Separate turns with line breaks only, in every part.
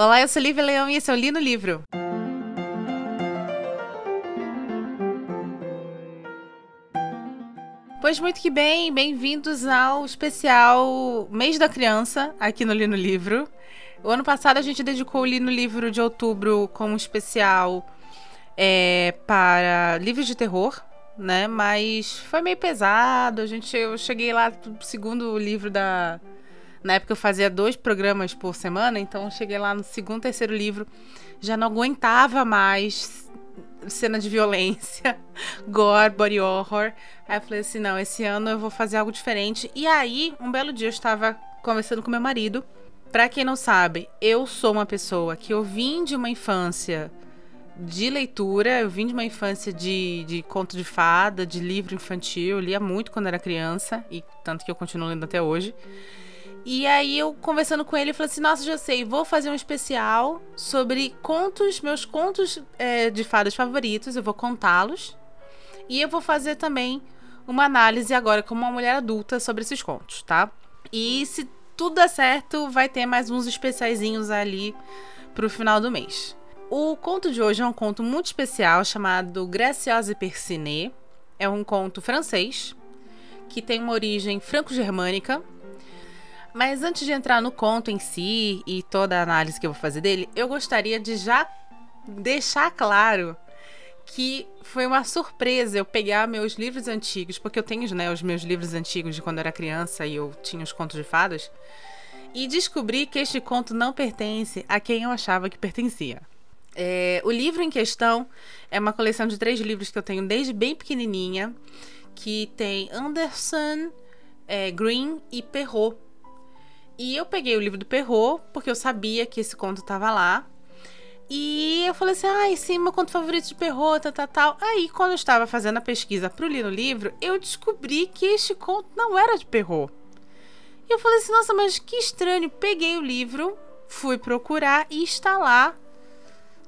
Olá, eu sou Lívia Leão e esse é o Li no Livro. Pois muito que bem, bem-vindos ao especial Mês da Criança aqui no Li no Livro. O ano passado a gente dedicou o Li no Livro de outubro como especial é, para livros de terror, né? Mas foi meio pesado. A gente, eu cheguei lá no segundo livro da. Na época eu fazia dois programas por semana, então cheguei lá no segundo, terceiro livro, já não aguentava mais cena de violência, gore, body horror. Aí eu falei assim: não, esse ano eu vou fazer algo diferente. E aí, um belo dia eu estava conversando com meu marido. Pra quem não sabe, eu sou uma pessoa que eu vim de uma infância de leitura, eu vim de uma infância de, de conto de fada, de livro infantil. Eu lia muito quando era criança, e tanto que eu continuo lendo até hoje. E aí eu conversando com ele, falei assim, nossa, já sei, vou fazer um especial sobre contos, meus contos é, de fadas favoritos, eu vou contá-los. E eu vou fazer também uma análise agora como uma mulher adulta sobre esses contos, tá? E se tudo der certo, vai ter mais uns especiaizinhos ali pro final do mês. O conto de hoje é um conto muito especial chamado Graciosa Percinet. É um conto francês que tem uma origem franco-germânica. Mas antes de entrar no conto em si e toda a análise que eu vou fazer dele, eu gostaria de já deixar claro que foi uma surpresa eu pegar meus livros antigos, porque eu tenho né, os meus livros antigos de quando eu era criança e eu tinha os contos de fadas, e descobri que este conto não pertence a quem eu achava que pertencia. É, o livro em questão é uma coleção de três livros que eu tenho desde bem pequenininha, que tem Anderson, é, Green e Perrault. E eu peguei o livro do Perrault porque eu sabia que esse conto estava lá. E eu falei assim, ah, esse é meu conto favorito de Perrault, tal, tal, tal. Aí, quando eu estava fazendo a pesquisa para o no livro, eu descobri que este conto não era de Perrault. E eu falei assim, nossa, mas que estranho. Peguei o livro, fui procurar e está lá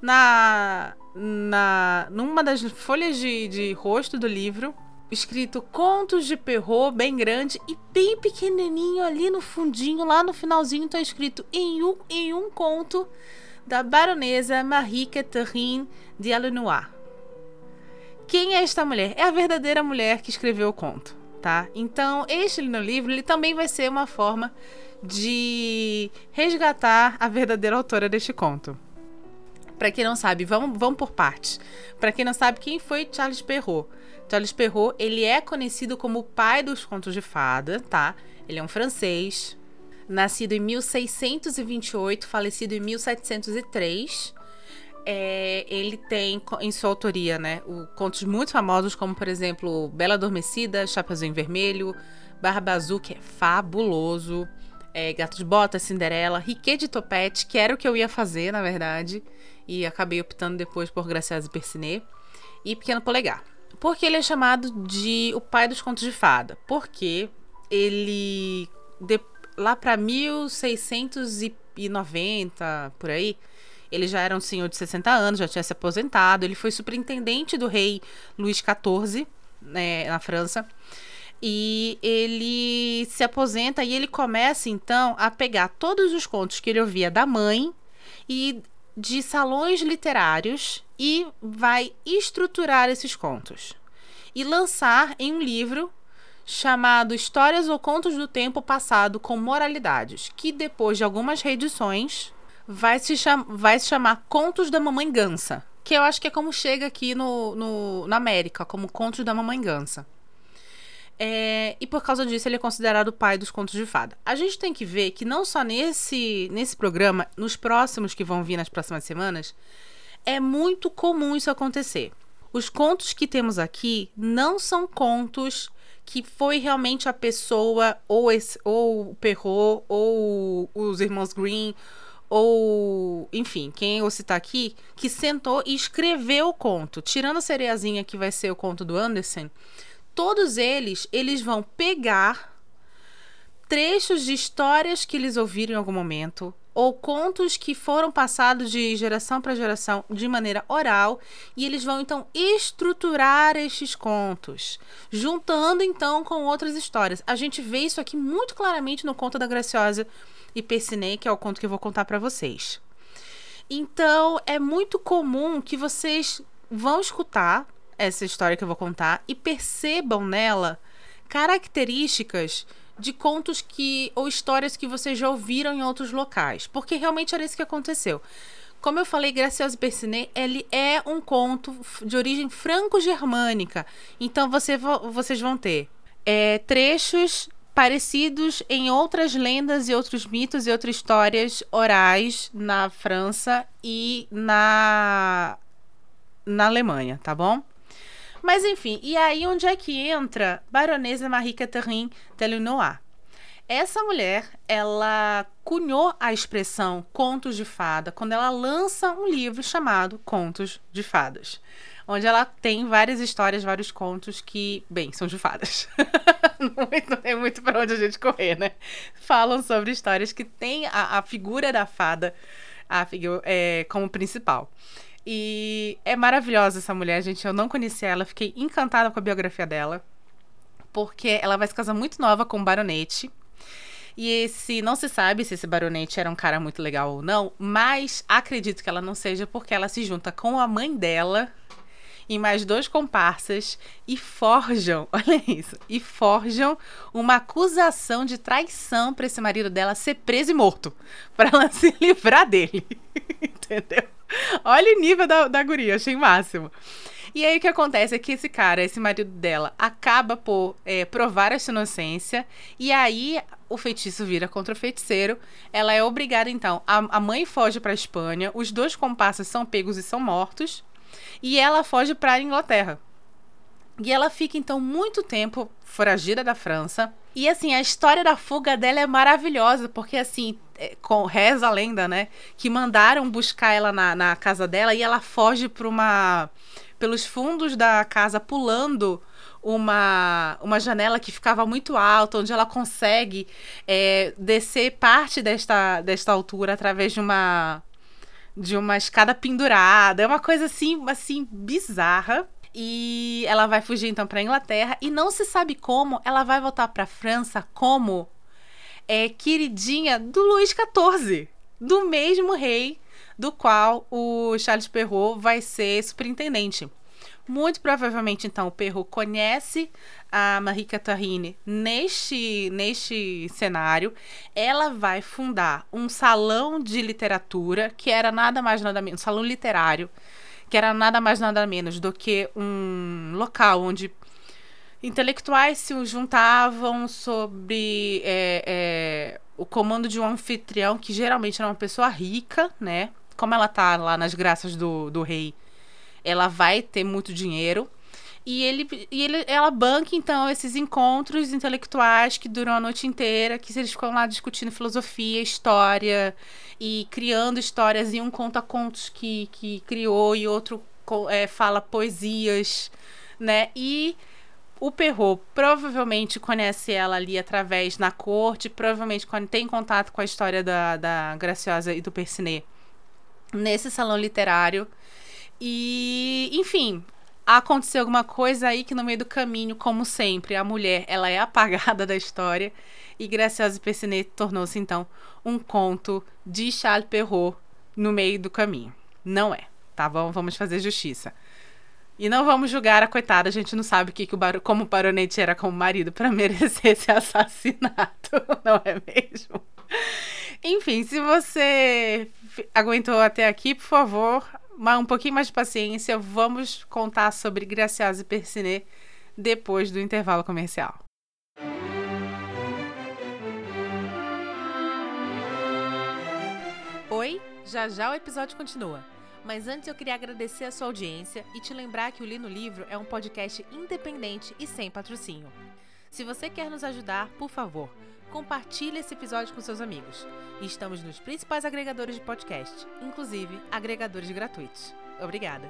na, na numa das folhas de, de rosto do livro, escrito Contos de Perrault, bem grande e bem pequenininho ali no fundinho, lá no finalzinho está escrito em um, em um conto da baronesa Marie Catherine de Alenoir. Quem é esta mulher? É a verdadeira mulher que escreveu o conto, tá? Então, este no livro, ele também vai ser uma forma de resgatar a verdadeira autora deste conto. Para quem não sabe, vamos, vamos por partes. Para quem não sabe, quem foi Charles Perrault? Charles Perrault, ele é conhecido como o pai dos contos de fada, tá? Ele é um francês, nascido em 1628, falecido em 1703. É, ele tem em sua autoria, né, o, contos muito famosos, como por exemplo Bela Adormecida, Chapeuzinho Vermelho, Barba Azul, que é fabuloso, é, Gato de Bota, Cinderela, Riquet de Topete, que era o que eu ia fazer, na verdade, e acabei optando depois por Graciosa e Percinet, e Pequeno Polegar. Por que ele é chamado de o pai dos contos de fada? Porque ele de, lá para 1690, por aí, ele já era um senhor de 60 anos, já tinha se aposentado. Ele foi superintendente do rei Luís XIV, né, na França. E ele se aposenta e ele começa então a pegar todos os contos que ele ouvia da mãe e de salões literários e vai estruturar esses contos e lançar em um livro chamado Histórias ou Contos do Tempo Passado com Moralidades, que depois de algumas reedições vai se, cham vai se chamar Contos da Mamãe Gansa, que eu acho que é como chega aqui no, no na América, como Contos da Mamãe Gansa. É, e por causa disso ele é considerado o pai dos contos de fada. A gente tem que ver que não só nesse, nesse programa, nos próximos que vão vir nas próximas semanas, é muito comum isso acontecer. Os contos que temos aqui não são contos que foi realmente a pessoa, ou, esse, ou o Perrault, ou os irmãos Green, ou enfim, quem eu citar aqui, que sentou e escreveu o conto. Tirando a sereiazinha que vai ser o conto do Anderson, todos eles, eles vão pegar trechos de histórias que eles ouviram em algum momento, ou contos que foram passados de geração para geração de maneira oral, e eles vão então estruturar estes contos, juntando então com outras histórias. A gente vê isso aqui muito claramente no conto da Graciosa e Percinet, que é o conto que eu vou contar para vocês. Então, é muito comum que vocês vão escutar essa história que eu vou contar e percebam nela características de contos que ou histórias que vocês já ouviram em outros locais, porque realmente era isso que aconteceu. Como eu falei, Graciosa Percinet, ele é um conto de origem franco-germânica. Então você, vocês vão ter é, trechos parecidos em outras lendas e outros mitos e outras histórias orais na França e na na Alemanha, tá bom? Mas enfim, e aí onde é que entra Baronesa Marie Catherine Delanois? Essa mulher, ela cunhou a expressão contos de fada quando ela lança um livro chamado Contos de Fadas, onde ela tem várias histórias, vários contos que, bem, são de fadas. não tem muito para onde a gente correr, né? Falam sobre histórias que têm a, a figura da fada a, é, como principal. E é maravilhosa essa mulher, gente. Eu não conhecia ela, fiquei encantada com a biografia dela. Porque ela vai se casar muito nova com um baronete. E esse não se sabe se esse baronete era um cara muito legal ou não, mas acredito que ela não seja porque ela se junta com a mãe dela e mais dois comparsas e forjam, olha isso, e forjam uma acusação de traição para esse marido dela ser preso e morto, para ela se livrar dele. Entendeu? Olha o nível da, da guria, achei máximo. E aí o que acontece é que esse cara, esse marido dela, acaba por é, provar essa inocência. E aí o feitiço vira contra o feiticeiro. Ela é obrigada, então. A, a mãe foge para Espanha. Os dois comparsas são pegos e são mortos. E ela foge para a Inglaterra. E ela fica, então, muito tempo foragida da França. E, assim, a história da fuga dela é maravilhosa, porque, assim, é, com, reza a lenda, né? Que mandaram buscar ela na, na casa dela e ela foge para uma. pelos fundos da casa, pulando uma, uma janela que ficava muito alta, onde ela consegue é, descer parte desta, desta altura através de uma de uma escada pendurada. É uma coisa assim, assim bizarra. E ela vai fugir então para Inglaterra e não se sabe como ela vai voltar para França como é queridinha do Luís XIV, do mesmo rei do qual o Charles Perrault vai ser superintendente. Muito provavelmente, então, o Perrault conhece a Marie Catherine neste, neste cenário. Ela vai fundar um salão de literatura, que era nada mais nada menos, um salão literário, que era nada mais nada menos do que um local onde intelectuais se juntavam sobre é, é, o comando de um anfitrião que geralmente era uma pessoa rica, né? Como ela tá lá nas graças do, do rei, ela vai ter muito dinheiro. E, ele, e ele, ela banca, então, esses encontros intelectuais que duram a noite inteira, que eles ficam lá discutindo filosofia, história, e criando histórias, e um conta contos que, que criou, e outro é, fala poesias, né? E o Perrault provavelmente conhece ela ali através na corte, provavelmente tem contato com a história da, da Graciosa e do Percinet nesse salão literário. E, enfim, aconteceu alguma coisa aí que no meio do caminho, como sempre, a mulher ela é apagada da história e Graciosa e Percinet tornou-se então um conto de Charles Perrault no meio do caminho. Não é, tá bom? Vamos fazer justiça. E não vamos julgar a coitada, a gente não sabe que, que o bar... como o baronete era como marido para merecer esse assassinato, não é mesmo? Enfim, se você aguentou até aqui, por favor, um pouquinho mais de paciência, vamos contar sobre Graciosa e Percinet depois do intervalo comercial. Oi, já já o episódio continua. Mas antes eu queria agradecer a sua audiência e te lembrar que o Li no Livro é um podcast independente e sem patrocínio. Se você quer nos ajudar, por favor, compartilhe esse episódio com seus amigos. Estamos nos principais agregadores de podcast, inclusive agregadores gratuitos. Obrigada!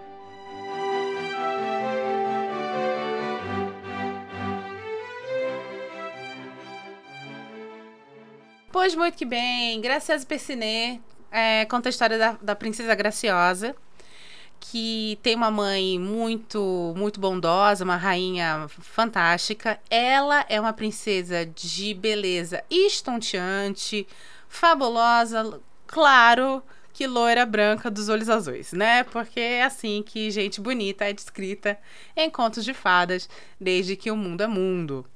Pois muito que bem, Gracias Percinet é, conta a história da, da princesa Graciosa, que tem uma mãe muito, muito bondosa, uma rainha fantástica. Ela é uma princesa de beleza estonteante, fabulosa, claro que loira branca dos olhos azuis, né? Porque é assim que gente bonita é descrita em contos de fadas, desde que o mundo é mundo.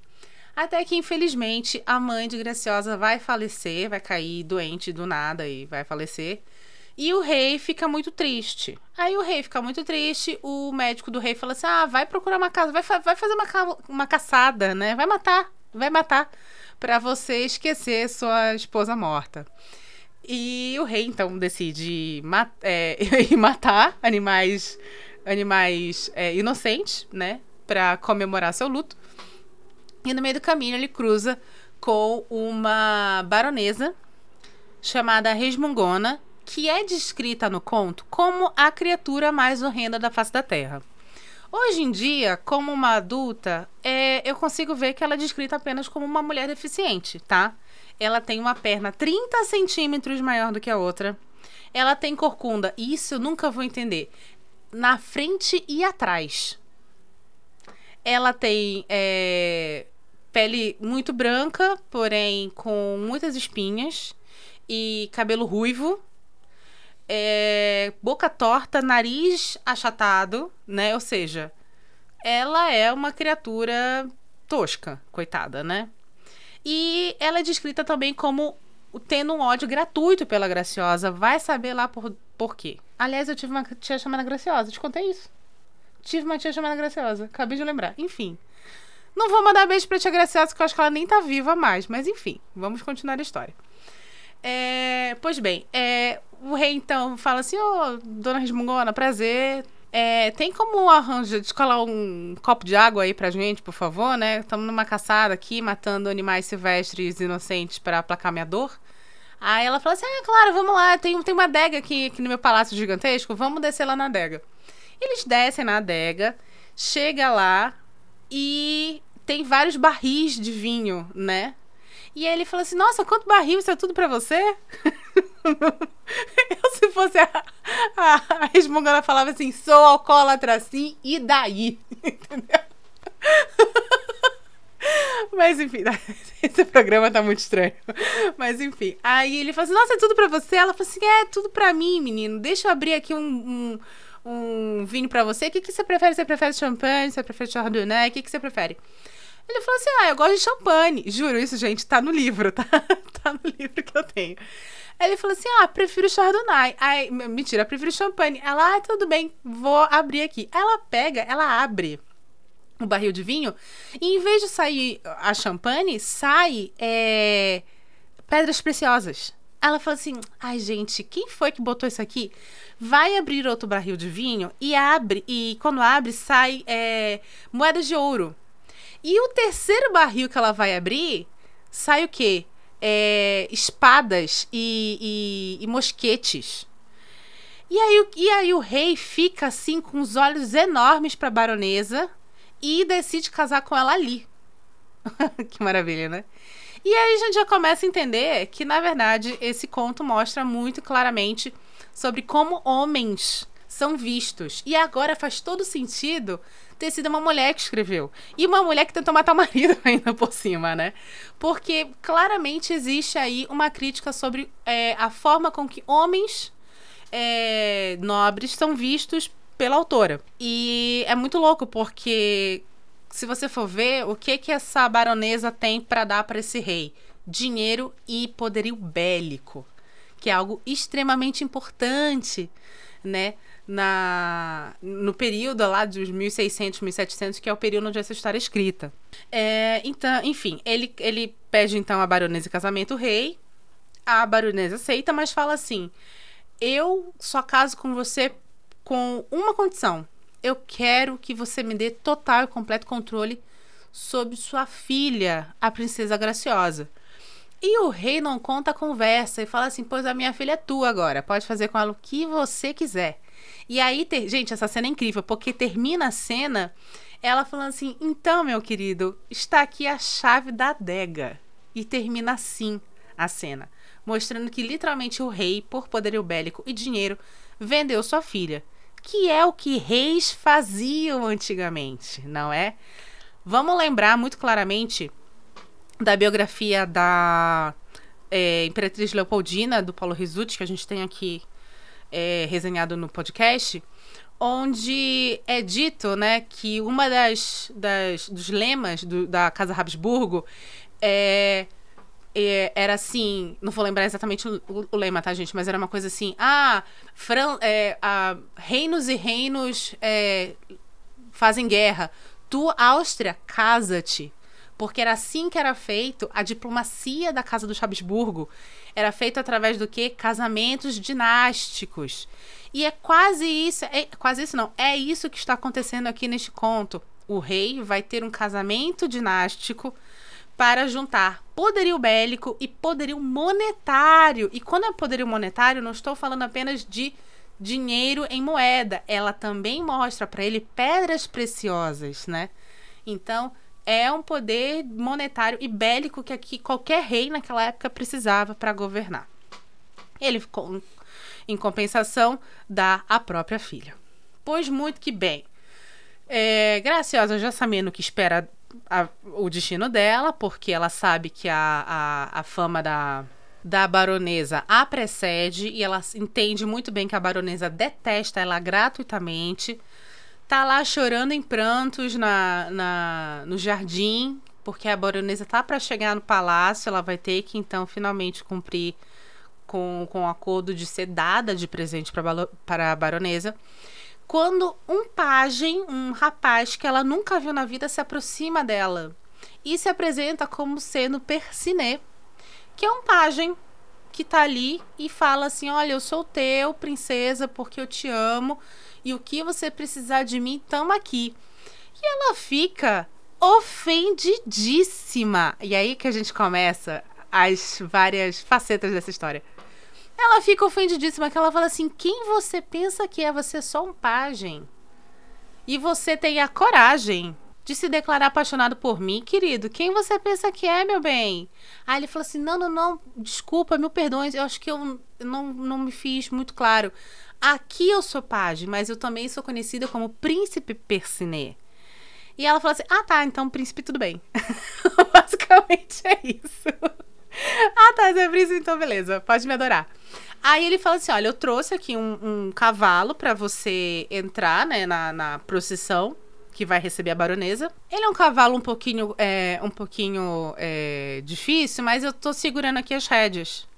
Até que, infelizmente, a mãe de Graciosa vai falecer, vai cair doente do nada e vai falecer. E o rei fica muito triste. Aí o rei fica muito triste, o médico do rei fala assim: ah, vai procurar uma casa, vai, fa vai fazer uma, ca uma caçada, né? Vai matar, vai matar, para você esquecer sua esposa morta. E o rei, então, decide mat é, matar animais, animais é, inocentes, né? Pra comemorar seu luto. E no meio do caminho ele cruza com uma baronesa chamada Resmungona, que é descrita no conto como a criatura mais horrenda da face da Terra. Hoje em dia, como uma adulta, é, eu consigo ver que ela é descrita apenas como uma mulher deficiente, tá? Ela tem uma perna 30 centímetros maior do que a outra. Ela tem corcunda, e isso eu nunca vou entender, na frente e atrás. Ela tem é, pele muito branca, porém com muitas espinhas e cabelo ruivo, é, boca torta, nariz achatado, né? Ou seja, ela é uma criatura tosca, coitada, né? E ela é descrita também como tendo um ódio gratuito pela Graciosa. Vai saber lá por, por quê. Aliás, eu tive uma tia chamada Graciosa, te contei isso. Tive uma tia chamada Graciosa, acabei de lembrar. Enfim. Não vou mandar beijo pra tia Graciosa, porque eu acho que ela nem tá viva mais. Mas enfim, vamos continuar a história. É, pois bem, é, o rei então fala assim: Ô, oh, dona Resmungona, prazer. É, tem como arranjar, descolar um copo de água aí pra gente, por favor, né? Estamos numa caçada aqui, matando animais silvestres inocentes para aplacar minha dor. Aí ela fala assim: Ah, claro, vamos lá, tem, tem uma adega aqui, aqui no meu palácio gigantesco, vamos descer lá na adega. Eles descem na adega, chega lá, e tem vários barris de vinho, né? E aí ele falou assim: Nossa, quanto barril, isso é tudo pra você? Eu, se fosse a, a, a falava assim: Sou alcoólatra assim, e daí? Entendeu? Mas enfim, esse programa tá muito estranho. Mas enfim, aí ele falou assim: Nossa, é tudo pra você? Ela falou assim: É, tudo pra mim, menino. Deixa eu abrir aqui um, um um vinho para você, o que, que você prefere? Você prefere champanhe? Você prefere chardonnay? O que, que você prefere? Ele falou assim: Ah, eu gosto de champanhe. Juro, isso, gente, tá no livro, tá? tá no livro que eu tenho. Aí ele falou assim: Ah, prefiro chardonnay. Aí, mentira, prefiro champanhe. Ela, ah, tudo bem, vou abrir aqui. Ela pega, ela abre o barril de vinho e em vez de sair a champanhe, sai é, pedras preciosas. Ela falou assim: Ai, gente, quem foi que botou isso aqui? vai abrir outro barril de vinho e abre, e quando abre, sai é, moedas de ouro. E o terceiro barril que ela vai abrir, sai o quê? É, espadas e, e, e mosquetes. E aí, e aí o rei fica assim com os olhos enormes para a baronesa e decide casar com ela ali. que maravilha, né? E aí a gente já começa a entender que, na verdade, esse conto mostra muito claramente sobre como homens são vistos. E agora faz todo sentido ter sido uma mulher que escreveu. E uma mulher que tentou matar o marido ainda por cima, né? Porque claramente existe aí uma crítica sobre é, a forma com que homens é, nobres são vistos pela autora. E é muito louco, porque se você for ver, o que que essa baronesa tem para dar para esse rei? Dinheiro e poderio bélico que é algo extremamente importante, né? Na, no período lá dos 1600, 1700, que é o período onde essa história é escrita. É, então, enfim, ele, ele pede então a baronesa em casamento o rei. A baronesa aceita, mas fala assim: Eu só caso com você com uma condição. Eu quero que você me dê total e completo controle sobre sua filha, a princesa graciosa. E o rei não conta a conversa e fala assim: Pois a minha filha é tua agora, pode fazer com ela o que você quiser. E aí, ter... gente, essa cena é incrível, porque termina a cena ela falando assim: Então, meu querido, está aqui a chave da adega. E termina assim a cena, mostrando que literalmente o rei, por poderio bélico e dinheiro, vendeu sua filha. Que é o que reis faziam antigamente, não é? Vamos lembrar muito claramente da biografia da é, Imperatriz Leopoldina, do Paulo Risucci, que a gente tem aqui é, resenhado no podcast, onde é dito, né, que uma das, das dos lemas do, da Casa Habsburgo é, é, era assim, não vou lembrar exatamente o, o, lema, tá, gente? Mas era uma coisa assim, ah, Fran, é, ah, reinos e reinos é, fazem guerra. Tu, Áustria, casa-te. Porque era assim que era feito a diplomacia da Casa do Habsburgo. Era feito através do que? Casamentos dinásticos. E é quase isso, é quase isso não, é isso que está acontecendo aqui neste conto. O rei vai ter um casamento dinástico para juntar poderio bélico e poderio monetário. E quando é poderio monetário, não estou falando apenas de dinheiro em moeda. Ela também mostra para ele pedras preciosas, né? Então, é um poder monetário e bélico que aqui qualquer rei naquela época precisava para governar. Ele ficou em compensação, dá a própria filha. Pois muito que bem. É, Graciosa já sabendo que espera a, o destino dela, porque ela sabe que a, a, a fama da, da baronesa a precede e ela entende muito bem que a baronesa detesta ela gratuitamente. Tá lá chorando em prantos na, na, no jardim, porque a baronesa tá para chegar no palácio, ela vai ter que então finalmente cumprir com, com o acordo de ser dada de presente para a baronesa. Quando um pajem, um rapaz que ela nunca viu na vida, se aproxima dela e se apresenta como sendo Percinet, que é um pajem que tá ali e fala assim: Olha, eu sou teu, princesa, porque eu te amo e o que você precisar de mim, tamo aqui. E ela fica ofendidíssima. E aí que a gente começa as várias facetas dessa história. Ela fica ofendidíssima, que ela fala assim: quem você pensa que é? Você é só um pajem. E você tem a coragem de se declarar apaixonado por mim, querido. Quem você pensa que é, meu bem? Aí ele falou assim: não, não, não, desculpa, mil perdões, eu acho que eu não, não me fiz muito claro. Aqui eu sou pajem, mas eu também sou conhecida como Príncipe Percinet. E ela falou assim: ah, tá, então príncipe, tudo bem. Basicamente é isso. ah, tá, você é príncipe, então beleza, pode me adorar. Aí ele fala assim: olha, eu trouxe aqui um, um cavalo para você entrar, né, na, na procissão que vai receber a baronesa. Ele é um cavalo um pouquinho, é, um pouquinho é, difícil, mas eu tô segurando aqui as rédeas.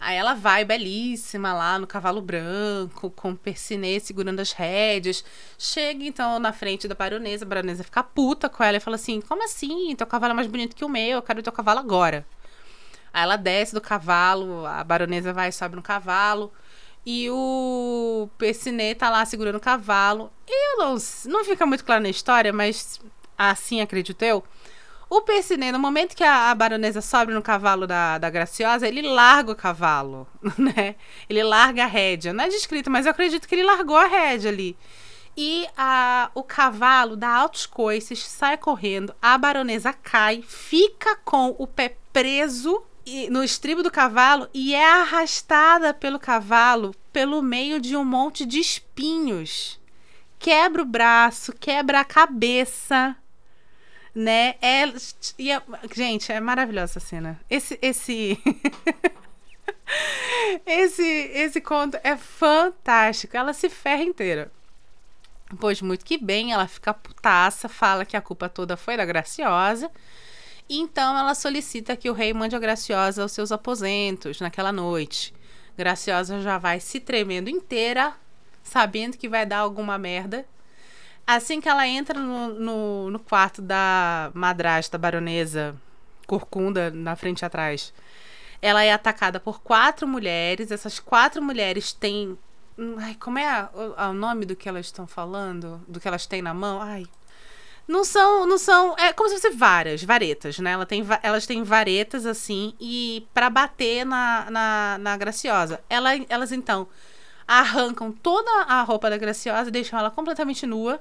Aí ela vai belíssima lá no cavalo branco, com o Percinet segurando as rédeas. Chega então na frente da baronesa, a baronesa fica puta com ela e fala assim: Como assim? Teu cavalo é mais bonito que o meu, eu quero o teu cavalo agora. Aí ela desce do cavalo, a baronesa vai, sobe no cavalo. E o Percinet tá lá segurando o cavalo. E eu não, não fica muito claro na história, mas assim acredito eu. O Percinet, no momento que a, a, baronesa sobe no cavalo da, da Graciosa, ele larga o cavalo, né? Ele larga a rédea. Não é descrito, mas eu acredito que ele largou a rédea ali. E a, o cavalo dá altos coices, sai correndo, a baronesa cai, fica com o pé preso no estribo do cavalo e é arrastada pelo cavalo pelo meio de um monte de espinhos. Quebra o braço, quebra a cabeça, né? É, é gente, é maravilhosa essa cena. Esse esse esse esse conto é fantástico. Ela se ferra inteira. Pois muito que bem, ela fica putaça, fala que a culpa toda foi da Graciosa então ela solicita que o rei mande a Graciosa aos seus aposentos naquela noite. Graciosa já vai se tremendo inteira, sabendo que vai dar alguma merda. Assim que ela entra no, no, no quarto da madrasta baronesa corcunda na frente e atrás, ela é atacada por quatro mulheres. Essas quatro mulheres têm. Ai, como é o nome do que elas estão falando? Do que elas têm na mão? Ai, não são, não são. É como se fossem várias, varetas, né? Ela tem, elas têm varetas assim e para bater na, na, na Graciosa. Ela, elas então arrancam toda a roupa da Graciosa, deixam ela completamente nua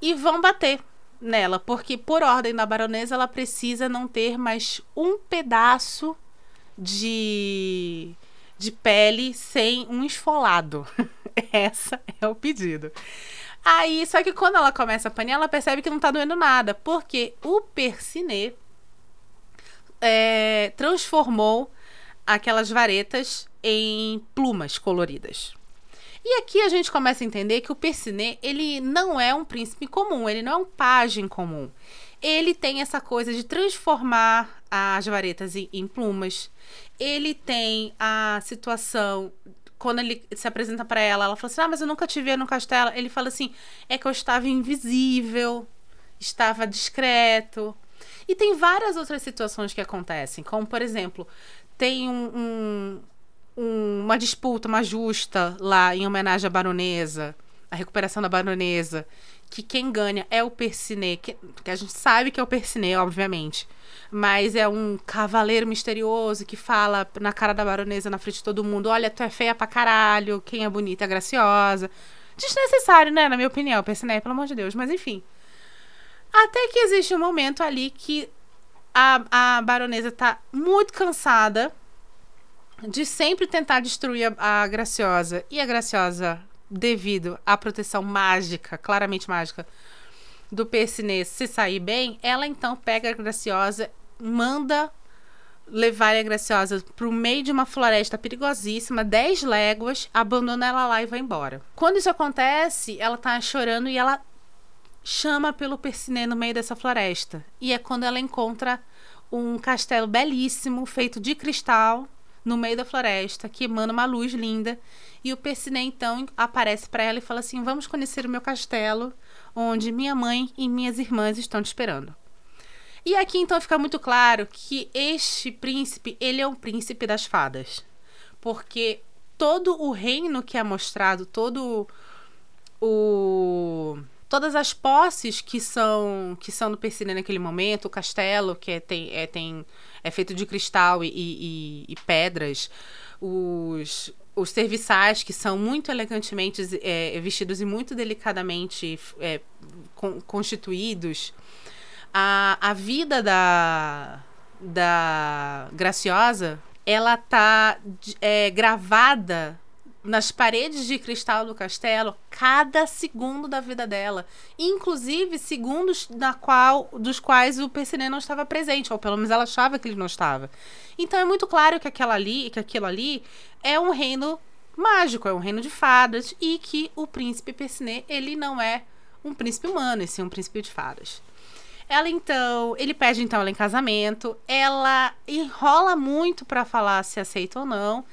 e vão bater nela, porque por ordem da baronesa ela precisa não ter mais um pedaço de de pele sem um esfolado. Essa é o pedido. Aí, só que quando ela começa a apanhar, ela percebe que não tá doendo nada, porque o Percinet é, transformou aquelas varetas em plumas coloridas. E aqui a gente começa a entender que o Percinet, ele não é um príncipe comum, ele não é um pajem comum. Ele tem essa coisa de transformar as varetas em, em plumas. Ele tem a situação quando ele se apresenta para ela, ela fala assim: "Ah, mas eu nunca te vi no castelo". Ele fala assim: "É que eu estava invisível, estava discreto". E tem várias outras situações que acontecem, como por exemplo, tem um, um, um, uma disputa, uma justa lá em homenagem à baronesa, a recuperação da baronesa, que quem ganha é o Percinet, que, que a gente sabe que é o Percinet, obviamente. Mas é um cavaleiro misterioso que fala na cara da baronesa, na frente de todo mundo: Olha, tu é feia pra caralho, quem é bonita é graciosa. Desnecessário, né? Na minha opinião, Percinet, pelo amor de Deus. Mas enfim. Até que existe um momento ali que a, a baronesa tá muito cansada de sempre tentar destruir a, a graciosa. E a graciosa, devido à proteção mágica, claramente mágica, do Persinês se sair bem, ela então pega a graciosa, manda levar a graciosa pro meio de uma floresta perigosíssima, 10 léguas, abandona ela lá e vai embora. Quando isso acontece, ela tá chorando e ela chama pelo Percinet no meio dessa floresta. E é quando ela encontra um castelo belíssimo, feito de cristal, no meio da floresta, que emana uma luz linda. E o Percinet então aparece para ela e fala assim: Vamos conhecer o meu castelo, onde minha mãe e minhas irmãs estão te esperando. E aqui então fica muito claro que este príncipe, ele é um príncipe das fadas. Porque todo o reino que é mostrado, todo o todas as posses que são que são do Persine naquele momento, o castelo que é, tem, é, tem, é feito de cristal e, e, e pedras, os, os serviçais que são muito elegantemente é, vestidos e muito delicadamente é, con, constituídos, a, a vida da, da Graciosa ela tá é, gravada nas paredes de cristal do castelo cada segundo da vida dela, inclusive segundos na qual, dos quais o Percinet não estava presente, ou pelo menos ela achava que ele não estava. Então é muito claro que aquela ali, que aquilo ali é um reino mágico, é um reino de fadas e que o príncipe Percinet, ele não é um príncipe humano, e sim um príncipe de fadas. Ela então, ele pede então ela em casamento, ela enrola muito para falar se aceita ou não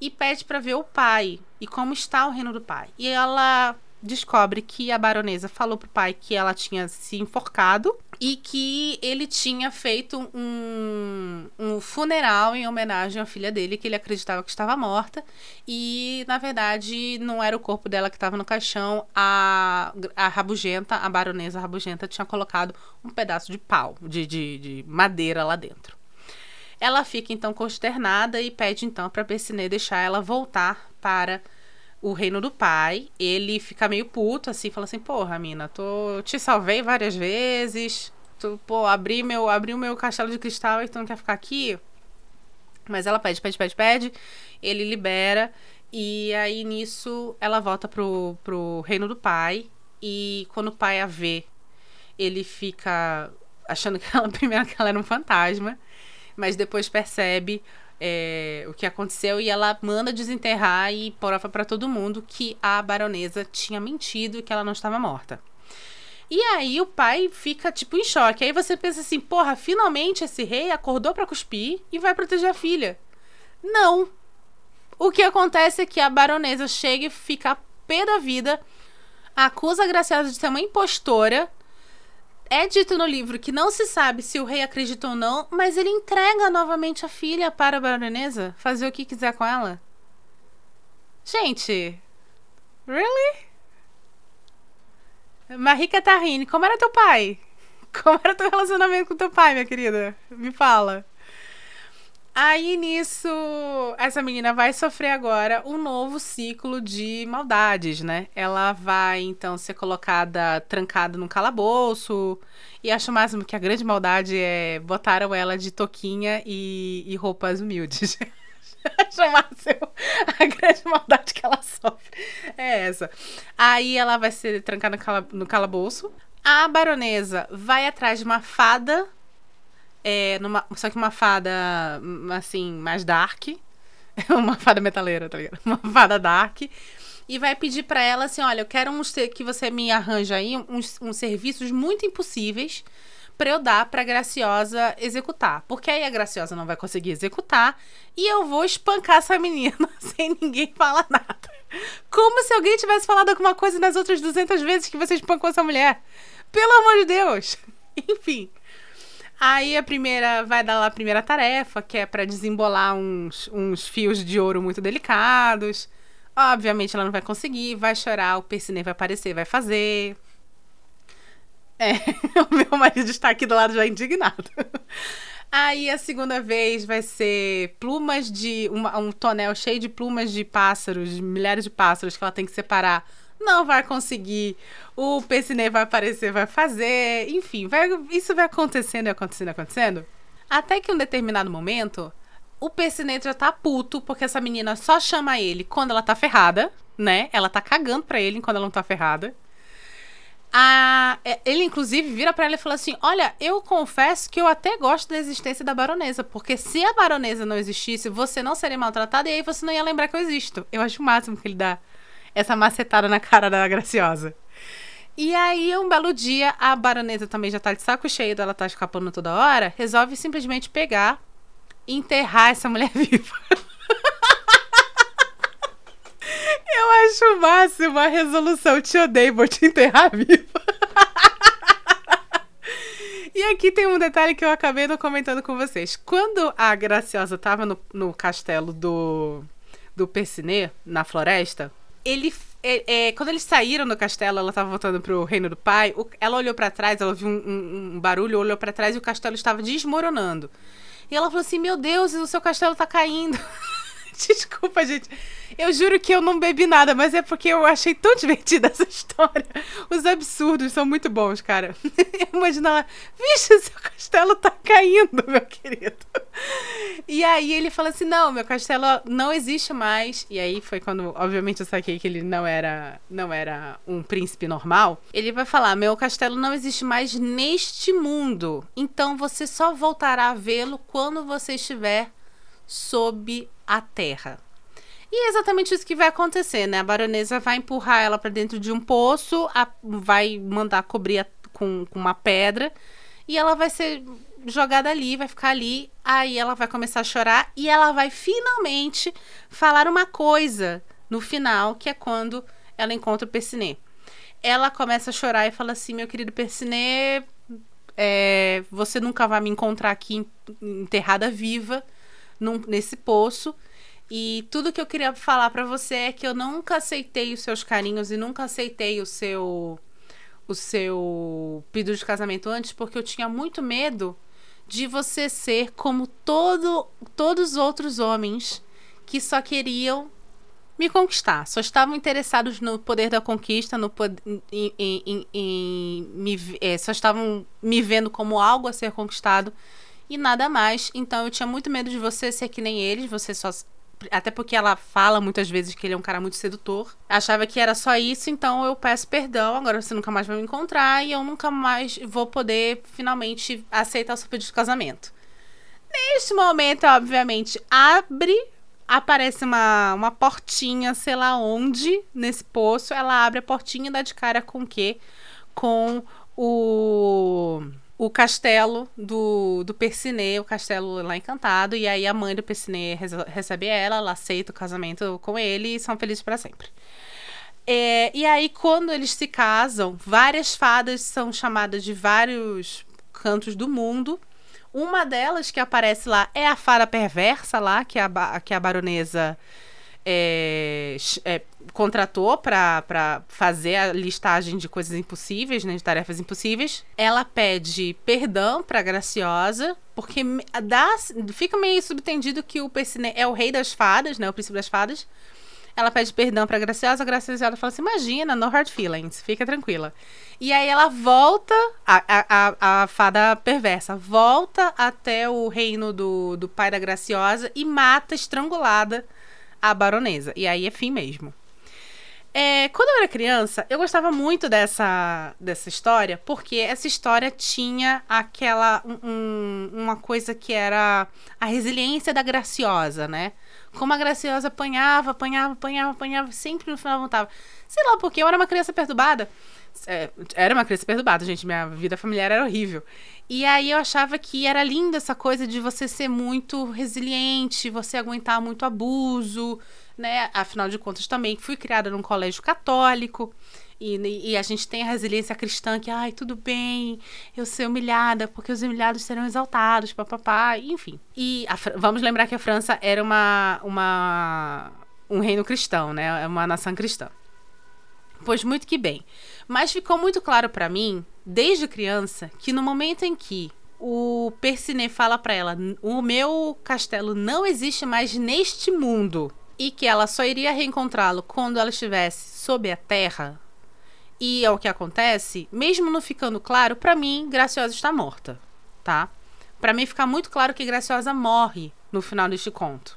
e pede para ver o pai e como está o reino do pai. E ela descobre que a baronesa falou pro pai que ela tinha se enforcado e que ele tinha feito um, um funeral em homenagem à filha dele, que ele acreditava que estava morta. E, na verdade, não era o corpo dela que estava no caixão. A, a rabugenta, a baronesa rabugenta, tinha colocado um pedaço de pau, de, de, de madeira lá dentro. Ela fica então consternada e pede então para Percinet deixar ela voltar para o reino do pai. Ele fica meio puto assim, fala assim: "Porra, mina, tô te salvei várias vezes. Tu, pô, abri meu, abri o meu castelo de cristal e tu não quer ficar aqui?" Mas ela pede, pede, pede, pede. Ele libera e aí nisso ela volta pro, pro reino do pai e quando o pai a vê, ele fica achando que ela primeiro que ela era um fantasma mas depois percebe é, o que aconteceu e ela manda desenterrar e prova para todo mundo que a baronesa tinha mentido e que ela não estava morta. E aí o pai fica tipo em choque. Aí você pensa assim: porra, finalmente esse rei acordou para cuspir e vai proteger a filha. Não. O que acontece é que a baronesa chega e fica pé da vida, acusa a Graciosa de ser uma impostora é dito no livro que não se sabe se o rei acredita ou não, mas ele entrega novamente a filha para a baronesa fazer o que quiser com ela. Gente, really? Marie Catarine, como era teu pai? Como era teu relacionamento com teu pai, minha querida? Me fala. Aí nisso, essa menina vai sofrer agora um novo ciclo de maldades, né? Ela vai então ser colocada trancada num calabouço. E acho máximo que a grande maldade é botaram ela de toquinha e, e roupas humildes. acho máximo a grande maldade que ela sofre. É essa. Aí ela vai ser trancada no, no calabouço. A baronesa vai atrás de uma fada é, numa, só que uma fada, assim, mais dark. uma fada metaleira, tá ligado? Uma fada dark. e vai pedir para ela assim: olha, eu quero uns, que você me arranja aí uns, uns serviços muito impossíveis para eu dar para Graciosa executar. Porque aí a Graciosa não vai conseguir executar e eu vou espancar essa menina sem ninguém falar nada. Como se alguém tivesse falado alguma coisa nas outras 200 vezes que você espancou essa mulher. Pelo amor de Deus. Enfim. Aí a primeira vai dar lá a primeira tarefa, que é para desembolar uns, uns fios de ouro muito delicados. Obviamente ela não vai conseguir, vai chorar, o Percinê vai aparecer, vai fazer. É, o meu marido está aqui do lado já indignado. Aí a segunda vez vai ser plumas de. Uma, um tonel cheio de plumas de pássaros, de milhares de pássaros que ela tem que separar. Não vai conseguir. O Percinê vai aparecer, vai fazer. Enfim, vai, isso vai acontecendo e acontecendo e acontecendo. Até que um determinado momento, o Percinê já tá puto, porque essa menina só chama ele quando ela tá ferrada, né? Ela tá cagando pra ele quando ela não tá ferrada. A, é, ele, inclusive, vira para ela e fala assim: Olha, eu confesso que eu até gosto da existência da baronesa, porque se a baronesa não existisse, você não seria maltratada e aí você não ia lembrar que eu existo. Eu acho o máximo que ele dá essa macetada na cara da graciosa. E aí, um belo dia, a baronesa também já tá de saco cheio dela tá escapando toda hora, resolve simplesmente pegar e enterrar essa mulher viva. Eu acho o máximo a resolução. Te odeio, vou te enterrar viva. E aqui tem um detalhe que eu acabei não comentando com vocês. Quando a Graciosa tava no, no castelo do, do Percinê, na floresta, ele é, é, quando eles saíram do castelo, ela estava voltando pro reino do pai. O, ela olhou para trás, ela viu um, um, um barulho, olhou para trás e o castelo estava desmoronando. E ela falou assim: Meu Deus, o seu castelo tá caindo. Desculpa, gente. Eu juro que eu não bebi nada, mas é porque eu achei tão divertida essa história. Os absurdos são muito bons, cara. Imagina lá, vixe, seu castelo tá caindo, meu querido. E aí ele fala assim: não, meu castelo não existe mais. E aí foi quando, obviamente, eu saquei que ele não era, não era um príncipe normal. Ele vai falar: meu castelo não existe mais neste mundo. Então você só voltará a vê-lo quando você estiver sob a terra. E é exatamente isso que vai acontecer, né? A baronesa vai empurrar ela para dentro de um poço, a, vai mandar cobrir a, com, com uma pedra e ela vai ser jogada ali, vai ficar ali. Aí ela vai começar a chorar e ela vai finalmente falar uma coisa no final, que é quando ela encontra o Percinê. Ela começa a chorar e fala assim: Meu querido Percinê, é, você nunca vai me encontrar aqui enterrada viva num, nesse poço. E tudo que eu queria falar para você é que eu nunca aceitei os seus carinhos e nunca aceitei o seu o seu pedido de casamento antes porque eu tinha muito medo de você ser como todo todos os outros homens que só queriam me conquistar, só estavam interessados no poder da conquista, no em, em, em, em me, é, só estavam me vendo como algo a ser conquistado e nada mais. Então eu tinha muito medo de você ser que nem eles, você só até porque ela fala muitas vezes que ele é um cara muito sedutor. Achava que era só isso, então eu peço perdão. Agora você nunca mais vai me encontrar e eu nunca mais vou poder finalmente aceitar o seu pedido de casamento. Neste momento, obviamente, abre, aparece uma, uma portinha, sei lá onde, nesse poço. Ela abre a portinha e dá de cara com o quê? Com o o castelo do, do Percinê, o castelo lá encantado, e aí a mãe do Percinê recebe ela, ela aceita o casamento com ele e são felizes para sempre. É, e aí, quando eles se casam, várias fadas são chamadas de vários cantos do mundo. Uma delas que aparece lá é a fada perversa lá, que a, que a baronesa é, é, contratou para fazer a listagem de coisas impossíveis, né, de tarefas impossíveis. Ela pede perdão para Graciosa, porque dá, fica meio subtendido que o Percinet é o rei das fadas, né, o príncipe das fadas. Ela pede perdão para Graciosa, a Graciosa fala assim: "Imagina, no hard feelings, fica tranquila". E aí ela volta, a, a, a, fada perversa, volta até o reino do, do pai da Graciosa e mata estrangulada a baronesa. E aí é fim mesmo. É, quando eu era criança, eu gostava muito dessa, dessa história, porque essa história tinha aquela. Um, uma coisa que era a resiliência da graciosa, né? Como a graciosa apanhava, apanhava, apanhava, apanhava, sempre no final voltava. Sei lá, porque eu era uma criança perturbada. É, era uma criança perturbada, gente. Minha vida familiar era horrível. E aí eu achava que era linda essa coisa de você ser muito resiliente, você aguentar muito abuso, né? Afinal de contas, também fui criada num colégio católico. E, e, a gente tem a resiliência cristã que, ai, tudo bem, eu ser humilhada, porque os humilhados serão exaltados, papapá, enfim. E a, vamos lembrar que a França era uma, uma, um reino cristão, né? Uma nação cristã. Pois muito que bem. Mas ficou muito claro para mim, desde criança, que no momento em que o Percinet fala para ela: "O meu castelo não existe mais neste mundo" e que ela só iria reencontrá-lo quando ela estivesse sob a terra. E é o que acontece, mesmo não ficando claro, para mim Graciosa está morta, tá? Para mim fica muito claro que Graciosa morre no final deste conto.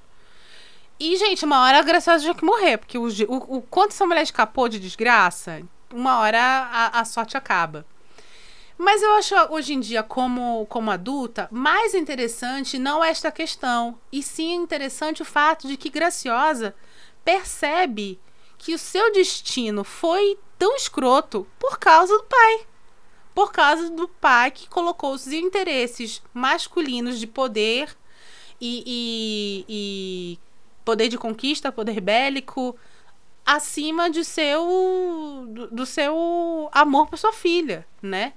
E, gente, uma hora a Graciosa tinha que morrer, porque o, o, o quanto essa mulher escapou de desgraça, uma hora a, a sorte acaba. Mas eu acho hoje em dia, como, como adulta, mais interessante não esta questão, e sim interessante o fato de que Graciosa percebe que o seu destino foi tão escroto por causa do pai. Por causa do pai que colocou os interesses masculinos de poder e, e, e poder de conquista, poder bélico, acima de seu do, do seu amor por sua filha, né?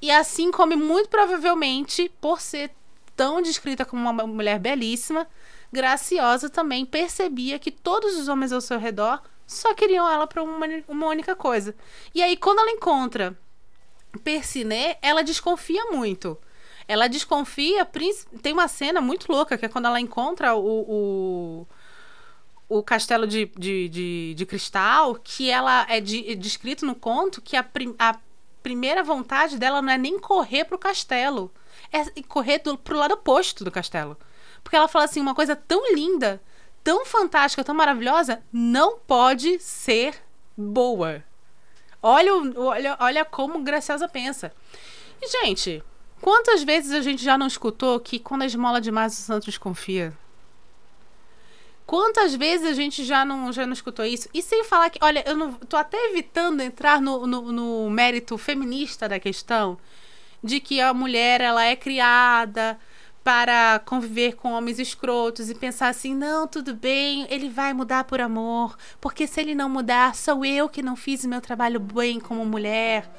E assim como muito provavelmente, por ser tão descrita como uma mulher belíssima, Graciosa também percebia que todos os homens ao seu redor só queriam ela para uma, uma única coisa. E aí, quando ela encontra Percinet, ela desconfia muito. Ela desconfia. Tem uma cena muito louca que é quando ela encontra o, o, o castelo de, de, de, de, cristal, que ela é, de, é descrito no conto que a, prim, a primeira vontade dela não é nem correr pro castelo, é correr do, pro lado oposto do castelo. Porque ela fala assim: uma coisa tão linda, tão fantástica, tão maravilhosa, não pode ser boa. Olha, olha, olha como Graciosa pensa. E, gente, quantas vezes a gente já não escutou que quando a esmola demais o santo desconfia? Quantas vezes a gente já não, já não escutou isso? E sem falar que, olha, eu não, tô até evitando entrar no, no, no mérito feminista da questão, de que a mulher ela é criada para conviver com homens escrotos e pensar assim: não, tudo bem, ele vai mudar por amor, porque se ele não mudar, sou eu que não fiz meu trabalho bem como mulher.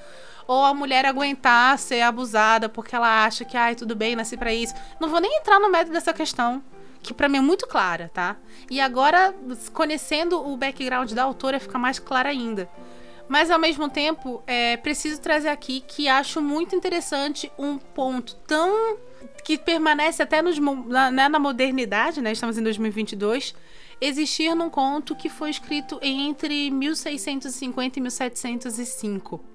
Ou a mulher aguentar ser abusada porque ela acha que, ai, tudo bem, nasci para isso. Não vou nem entrar no mérito dessa questão que para mim é muito clara, tá? E agora, conhecendo o background da autora, fica mais clara ainda. Mas ao mesmo tempo, é preciso trazer aqui que acho muito interessante um ponto tão que permanece até nos, na, né, na modernidade, né? Estamos em 2022. Existir num conto que foi escrito entre 1650 e 1705,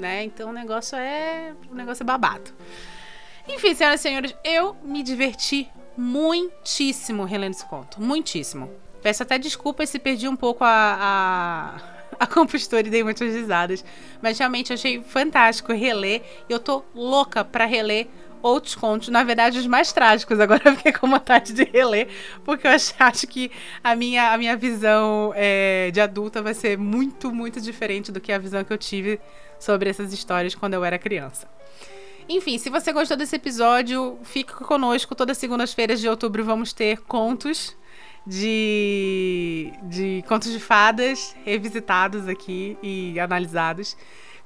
né? Então o negócio é, o negócio é babado. Enfim, senhoras e senhores, eu me diverti muitíssimo relendo esse conto. Muitíssimo. Peço até desculpas se perdi um pouco a, a, a compostura e dei muitas risadas. Mas realmente achei fantástico reler. E eu tô louca para reler outros contos, na verdade os mais trágicos. Agora eu fiquei com vontade de reler, porque eu acho que a minha, a minha visão é, de adulta vai ser muito, muito diferente do que a visão que eu tive sobre essas histórias quando eu era criança. Enfim, se você gostou desse episódio, fique conosco. Todas as segundas-feiras de outubro vamos ter contos de, de contos de fadas revisitados aqui e analisados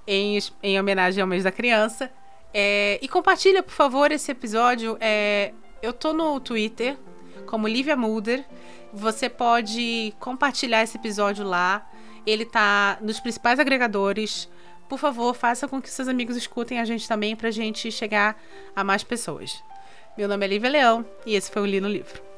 em, em homenagem ao mês da criança. É, e compartilha, por favor, esse episódio. É, eu tô no Twitter como Lívia Mulder. Você pode compartilhar esse episódio lá. Ele tá nos principais agregadores por favor, faça com que seus amigos escutem a gente também para a gente chegar a mais pessoas. Meu nome é Lívia Leão e esse foi o Li no Livro.